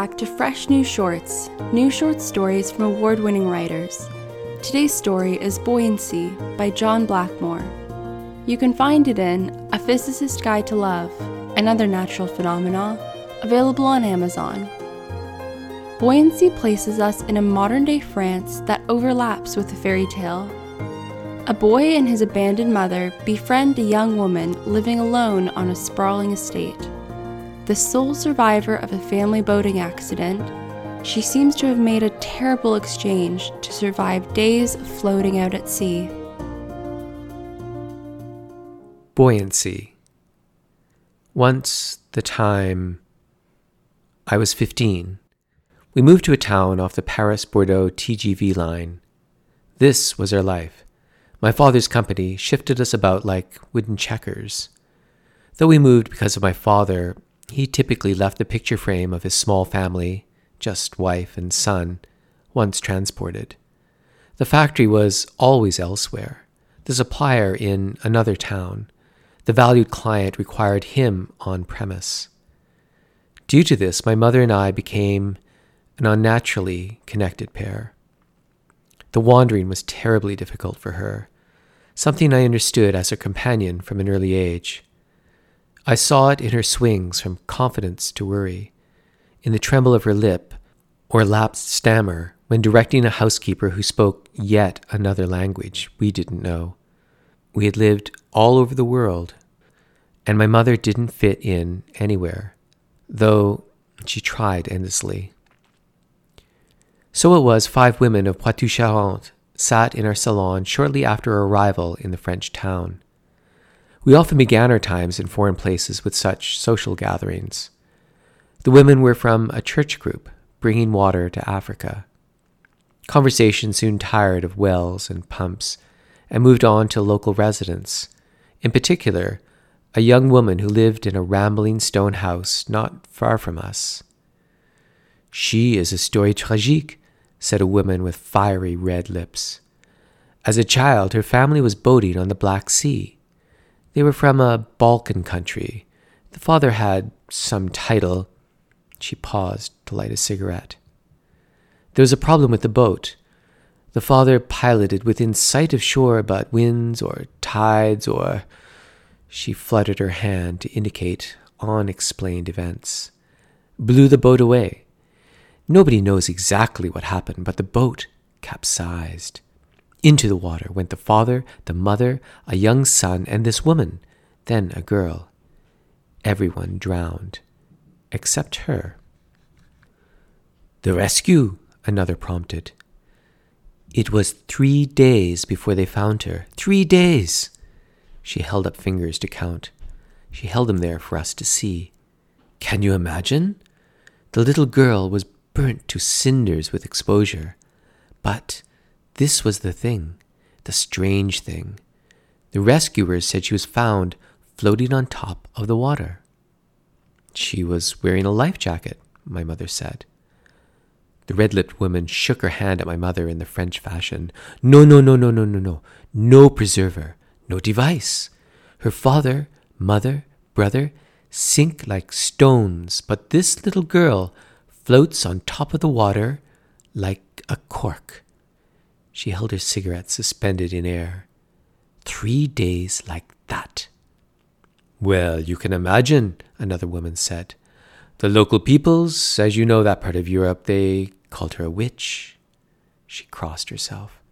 back to fresh new shorts, new short stories from award winning writers. Today's story is Buoyancy by John Blackmore. You can find it in A Physicist's Guide to Love and Other Natural Phenomena, available on Amazon. Buoyancy places us in a modern day France that overlaps with a fairy tale. A boy and his abandoned mother befriend a young woman living alone on a sprawling estate. The sole survivor of a family boating accident, she seems to have made a terrible exchange to survive days floating out at sea. Buoyancy. Once the time I was 15, we moved to a town off the Paris Bordeaux TGV line. This was our life. My father's company shifted us about like wooden checkers. Though we moved because of my father, he typically left the picture frame of his small family, just wife and son, once transported. The factory was always elsewhere, the supplier in another town. The valued client required him on premise. Due to this, my mother and I became an unnaturally connected pair. The wandering was terribly difficult for her, something I understood as her companion from an early age. I saw it in her swings from confidence to worry, in the tremble of her lip or lapsed stammer when directing a housekeeper who spoke yet another language we didn't know. We had lived all over the world, and my mother didn't fit in anywhere, though she tried endlessly. So it was five women of Poitou Charentes sat in our salon shortly after our arrival in the French town. We often began our times in foreign places with such social gatherings. The women were from a church group bringing water to Africa. Conversation soon tired of wells and pumps and moved on to local residents, in particular, a young woman who lived in a rambling stone house not far from us. She is a story tragique, said a woman with fiery red lips. As a child, her family was boating on the Black Sea. They were from a Balkan country. The father had some title. She paused to light a cigarette. There was a problem with the boat. The father piloted within sight of shore, but winds or tides or. She fluttered her hand to indicate unexplained events. Blew the boat away. Nobody knows exactly what happened, but the boat capsized. Into the water went the father, the mother, a young son, and this woman, then a girl. Everyone drowned, except her. The rescue, another prompted. It was three days before they found her. Three days! She held up fingers to count. She held them there for us to see. Can you imagine? The little girl was burnt to cinders with exposure. But this was the thing, the strange thing. The rescuers said she was found floating on top of the water. She was wearing a life jacket, my mother said. The red lipped woman shook her hand at my mother in the French fashion. No, no, no, no, no, no, no. No preserver, no device. Her father, mother, brother sink like stones, but this little girl floats on top of the water like a cork. She held her cigarette suspended in air. Three days like that. Well, you can imagine, another woman said. The local peoples, as you know that part of Europe, they called her a witch. She crossed herself.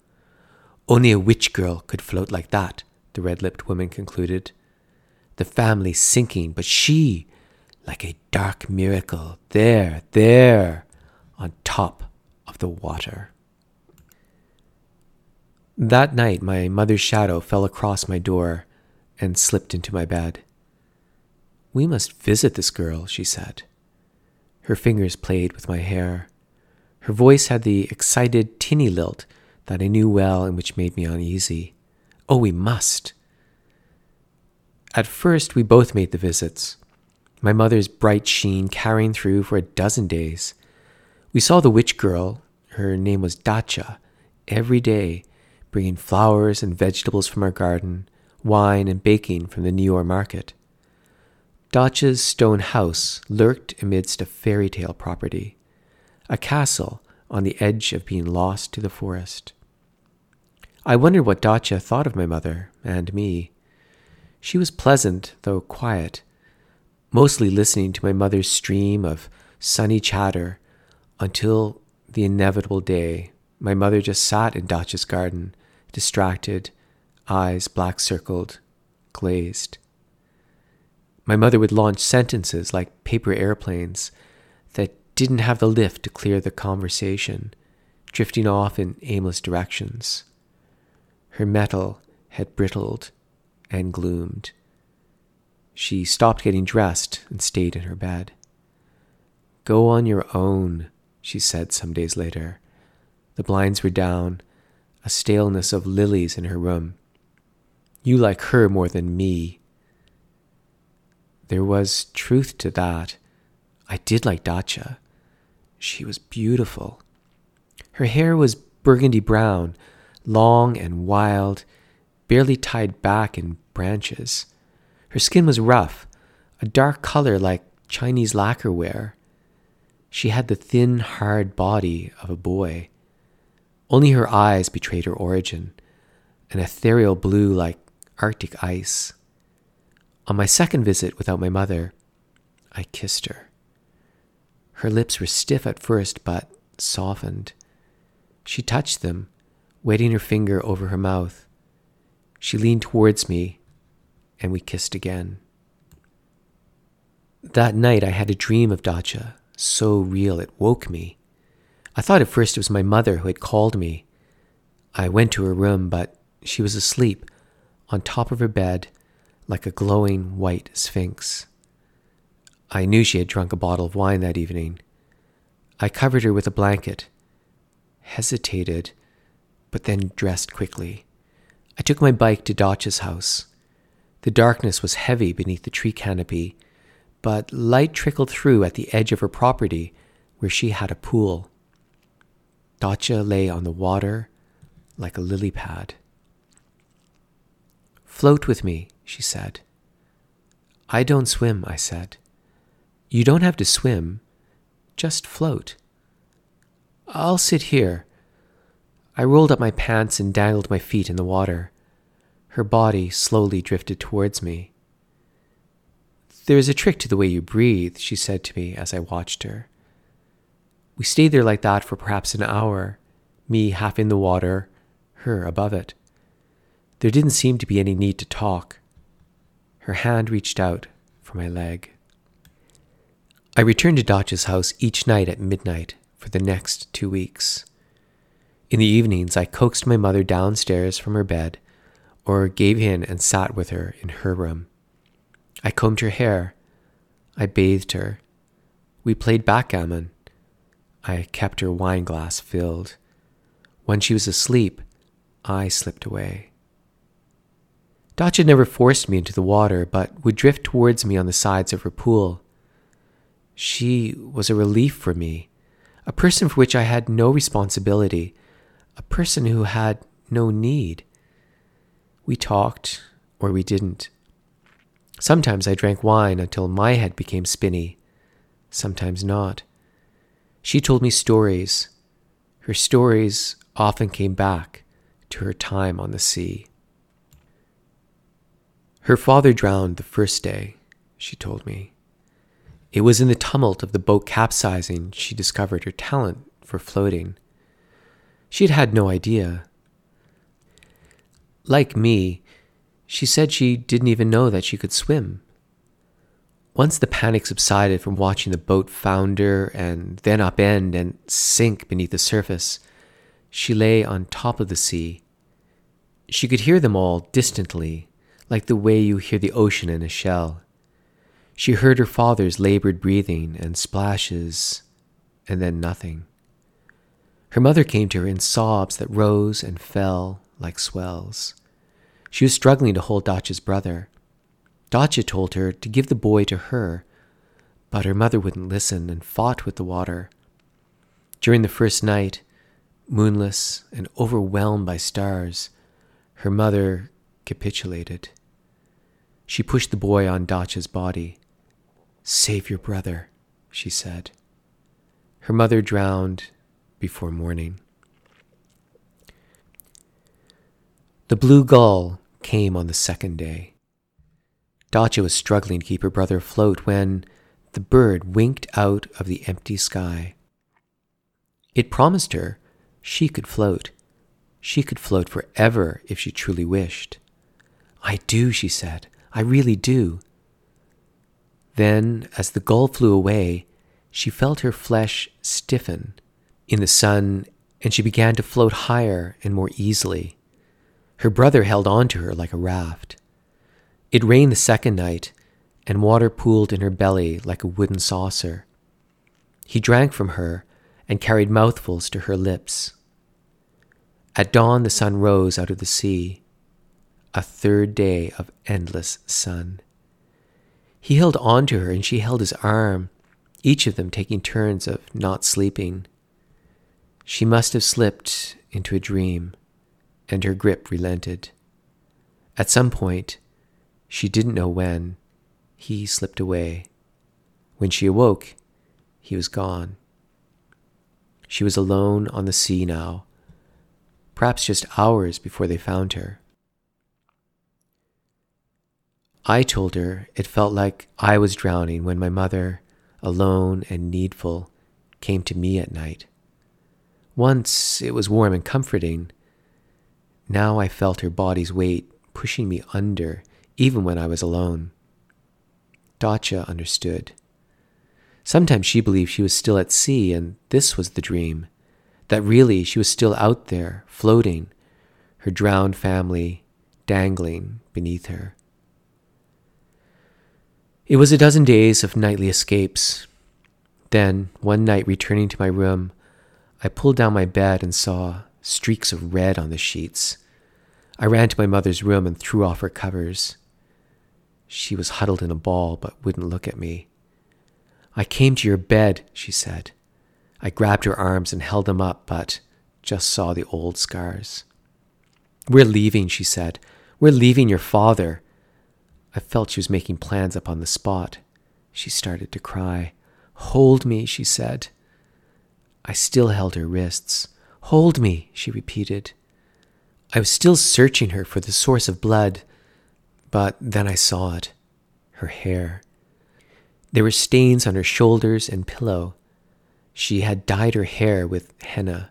Only a witch girl could float like that, the red lipped woman concluded. The family sinking, but she, like a dark miracle, there, there, on top of the water. That night, my mother's shadow fell across my door and slipped into my bed. We must visit this girl, she said. Her fingers played with my hair. Her voice had the excited tinny lilt that I knew well and which made me uneasy. Oh, we must. At first, we both made the visits, my mother's bright sheen carrying through for a dozen days. We saw the witch girl, her name was Dacha, every day bringing flowers and vegetables from our garden, wine and baking from the Niort market. Dacha's stone house lurked amidst a fairy tale property. a castle on the edge of being lost to the forest. I wondered what Dacia thought of my mother and me. She was pleasant, though quiet, mostly listening to my mother's stream of sunny chatter until the inevitable day my mother just sat in Dacia's garden, distracted, eyes black circled, glazed. My mother would launch sentences like paper airplanes that didn't have the lift to clear the conversation, drifting off in aimless directions. Her metal had brittled and gloomed. She stopped getting dressed and stayed in her bed. Go on your own, she said some days later. The blinds were down, a staleness of lilies in her room. You like her more than me. There was truth to that. I did like Dacia. She was beautiful. Her hair was burgundy brown, long and wild, barely tied back in branches. Her skin was rough, a dark color like Chinese lacquerware. She had the thin, hard body of a boy. Only her eyes betrayed her origin, an ethereal blue like Arctic ice. On my second visit without my mother, I kissed her. Her lips were stiff at first, but softened. She touched them, wetting her finger over her mouth. She leaned towards me, and we kissed again. That night I had a dream of Dacia, so real it woke me. I thought at first it was my mother who had called me. I went to her room, but she was asleep on top of her bed like a glowing white sphinx. I knew she had drunk a bottle of wine that evening. I covered her with a blanket, hesitated, but then dressed quickly. I took my bike to Dacia's house. The darkness was heavy beneath the tree canopy, but light trickled through at the edge of her property where she had a pool. Dacia lay on the water like a lily pad. Float with me, she said. I don't swim, I said. You don't have to swim, just float. I'll sit here. I rolled up my pants and dangled my feet in the water. Her body slowly drifted towards me. There is a trick to the way you breathe, she said to me as I watched her. We stayed there like that for perhaps an hour, me half in the water, her above it. There didn't seem to be any need to talk. Her hand reached out for my leg. I returned to Dacia's house each night at midnight for the next two weeks. In the evenings, I coaxed my mother downstairs from her bed or gave in and sat with her in her room. I combed her hair. I bathed her. We played backgammon. I kept her wine glass filled. When she was asleep, I slipped away. Dacia never forced me into the water, but would drift towards me on the sides of her pool. She was a relief for me, a person for which I had no responsibility, a person who had no need. We talked, or we didn't. Sometimes I drank wine until my head became spinny, sometimes not. She told me stories. Her stories often came back to her time on the sea. Her father drowned the first day, she told me. It was in the tumult of the boat capsizing she discovered her talent for floating. She had had no idea. Like me, she said she didn't even know that she could swim. Once the panic subsided from watching the boat founder and then upend and sink beneath the surface, she lay on top of the sea. She could hear them all distantly like the way you hear the ocean in a shell. She heard her father's labored breathing and splashes, and then nothing. Her mother came to her in sobs that rose and fell like swells. She was struggling to hold Dacia's brother. Dacia told her to give the boy to her, but her mother wouldn't listen and fought with the water. During the first night, moonless and overwhelmed by stars, her mother capitulated. She pushed the boy on Dacia's body. Save your brother, she said. Her mother drowned before morning. The blue gull came on the second day. Dacia was struggling to keep her brother afloat when the bird winked out of the empty sky. It promised her she could float. She could float forever if she truly wished. I do, she said. I really do. Then, as the gull flew away, she felt her flesh stiffen in the sun and she began to float higher and more easily. Her brother held on to her like a raft. It rained the second night, and water pooled in her belly like a wooden saucer. He drank from her and carried mouthfuls to her lips. At dawn, the sun rose out of the sea, a third day of endless sun. He held on to her and she held his arm, each of them taking turns of not sleeping. She must have slipped into a dream, and her grip relented. At some point, she didn't know when, he slipped away. When she awoke, he was gone. She was alone on the sea now, perhaps just hours before they found her. I told her it felt like I was drowning when my mother, alone and needful, came to me at night. Once it was warm and comforting. Now I felt her body's weight pushing me under, even when I was alone. Dacia understood. Sometimes she believed she was still at sea and this was the dream, that really she was still out there, floating, her drowned family dangling beneath her. It was a dozen days of nightly escapes. Then, one night returning to my room, I pulled down my bed and saw streaks of red on the sheets. I ran to my mother's room and threw off her covers. She was huddled in a ball but wouldn't look at me. I came to your bed, she said. I grabbed her arms and held them up, but just saw the old scars. We're leaving, she said. We're leaving your father. I felt she was making plans up on the spot. She started to cry. Hold me, she said. I still held her wrists. Hold me, she repeated. I was still searching her for the source of blood, but then I saw it her hair. There were stains on her shoulders and pillow. She had dyed her hair with henna.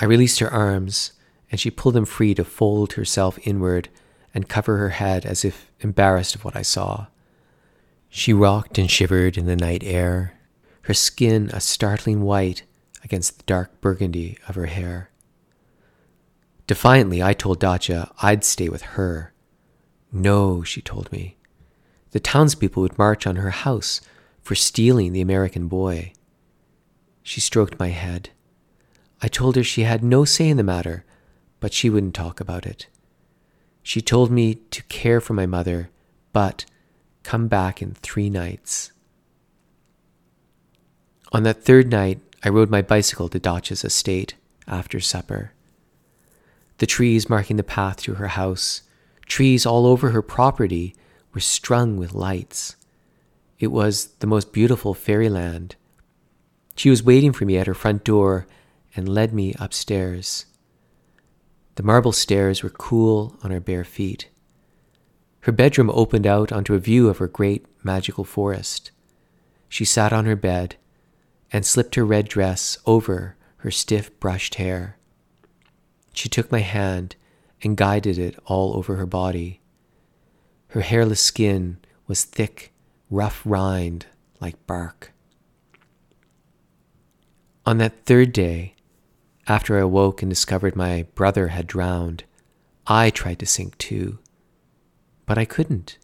I released her arms, and she pulled them free to fold herself inward and cover her head as if embarrassed of what I saw. She rocked and shivered in the night air, her skin a startling white against the dark burgundy of her hair. Defiantly, I told Dacia I'd stay with her no, she told me. The townspeople would march on her house for stealing the American boy. She stroked my head. I told her she had no say in the matter, but she wouldn't talk about it. She told me to care for my mother, but come back in three nights. On that third night, I rode my bicycle to Dacia's estate after supper. The trees marking the path to her house Trees all over her property were strung with lights. It was the most beautiful fairyland. She was waiting for me at her front door and led me upstairs. The marble stairs were cool on her bare feet. Her bedroom opened out onto a view of her great magical forest. She sat on her bed and slipped her red dress over her stiff brushed hair. She took my hand and guided it all over her body. Her hairless skin was thick, rough rind like bark. On that third day, after I awoke and discovered my brother had drowned, I tried to sink too, but I couldn't.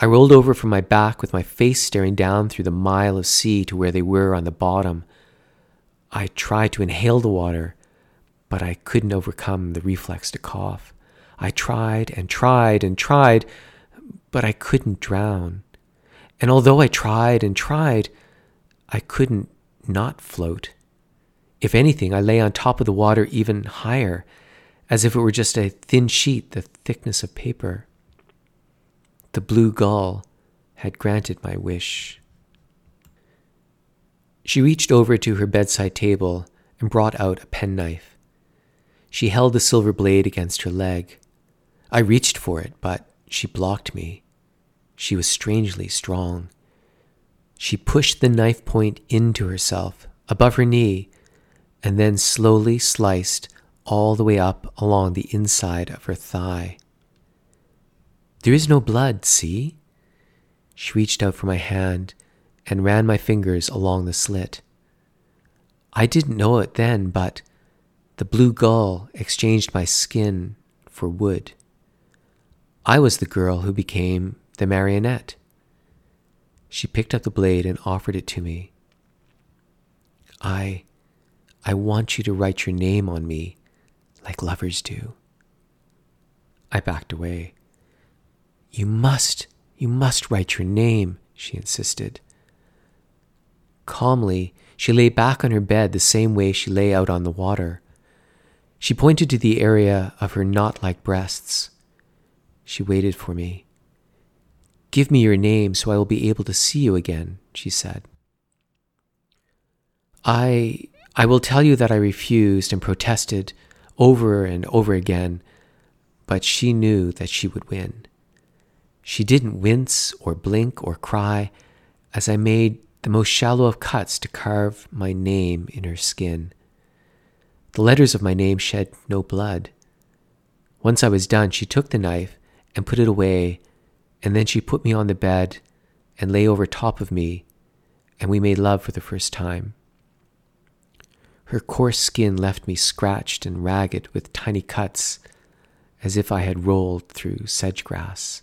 I rolled over from my back with my face staring down through the mile of sea to where they were on the bottom. I tried to inhale the water, but I couldn't overcome the reflex to cough. I tried and tried and tried, but I couldn't drown. And although I tried and tried, I couldn't not float. If anything, I lay on top of the water even higher, as if it were just a thin sheet the thickness of paper. The blue gull had granted my wish. She reached over to her bedside table and brought out a penknife. She held the silver blade against her leg. I reached for it, but she blocked me. She was strangely strong. She pushed the knife point into herself, above her knee, and then slowly sliced all the way up along the inside of her thigh. There is no blood, see? She reached out for my hand and ran my fingers along the slit. I didn't know it then, but the blue gull exchanged my skin for wood. I was the girl who became the marionette. She picked up the blade and offered it to me. I, I want you to write your name on me like lovers do. I backed away. You must, you must write your name, she insisted. Calmly, she lay back on her bed the same way she lay out on the water. She pointed to the area of her knot like breasts. She waited for me. Give me your name so I will be able to see you again, she said. I I will tell you that I refused and protested over and over again, but she knew that she would win. She didn't wince or blink or cry as I made the most shallow of cuts to carve my name in her skin. The letters of my name shed no blood. Once I was done, she took the knife and put it away, and then she put me on the bed and lay over top of me, and we made love for the first time. Her coarse skin left me scratched and ragged with tiny cuts, as if I had rolled through sedge grass.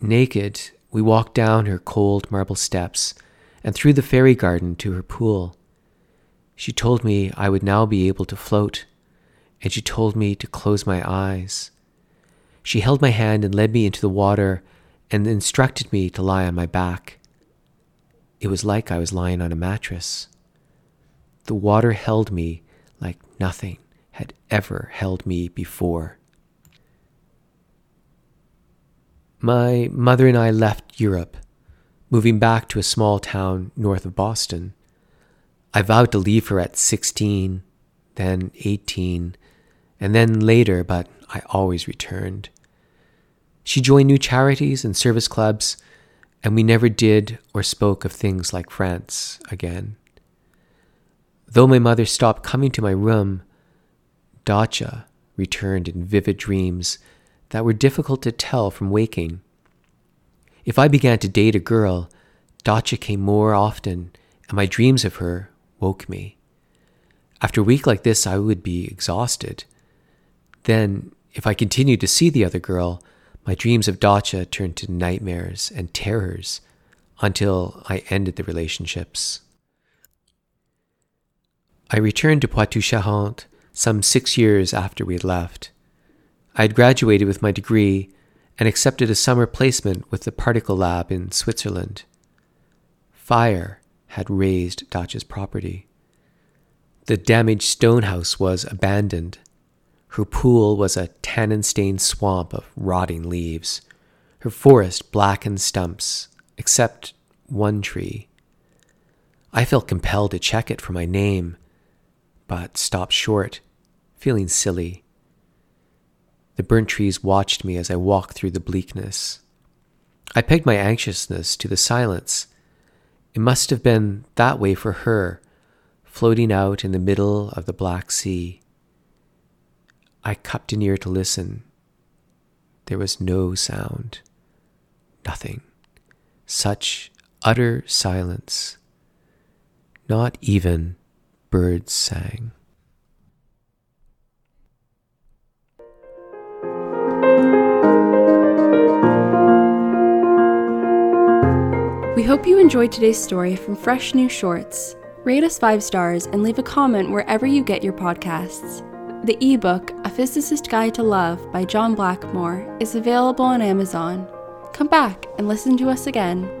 Naked, we walked down her cold marble steps and through the fairy garden to her pool. She told me I would now be able to float, and she told me to close my eyes. She held my hand and led me into the water and instructed me to lie on my back. It was like I was lying on a mattress. The water held me like nothing had ever held me before. My mother and I left Europe, moving back to a small town north of Boston. I vowed to leave her at 16, then 18, and then later, but I always returned. She joined new charities and service clubs, and we never did or spoke of things like France again. Though my mother stopped coming to my room, Dacha returned in vivid dreams that were difficult to tell from waking. If I began to date a girl, Dacha came more often, and my dreams of her woke me. After a week like this, I would be exhausted. Then, if I continued to see the other girl, my dreams of Dacha turned to nightmares and terrors until I ended the relationships. I returned to Poitou Charentes some six years after we had left. I had graduated with my degree and accepted a summer placement with the Particle Lab in Switzerland. Fire had razed Dacha's property. The damaged stone house was abandoned. Her pool was a tannin stained swamp of rotting leaves, her forest blackened stumps, except one tree. I felt compelled to check it for my name, but stopped short, feeling silly. The burnt trees watched me as I walked through the bleakness. I pegged my anxiousness to the silence. It must have been that way for her, floating out in the middle of the Black Sea. I cupped an ear to listen. There was no sound. Nothing. Such utter silence. Not even birds sang. We hope you enjoyed today's story from Fresh New Shorts. Rate us five stars and leave a comment wherever you get your podcasts. The ebook, A Physicist Guide to Love by John Blackmore, is available on Amazon. Come back and listen to us again.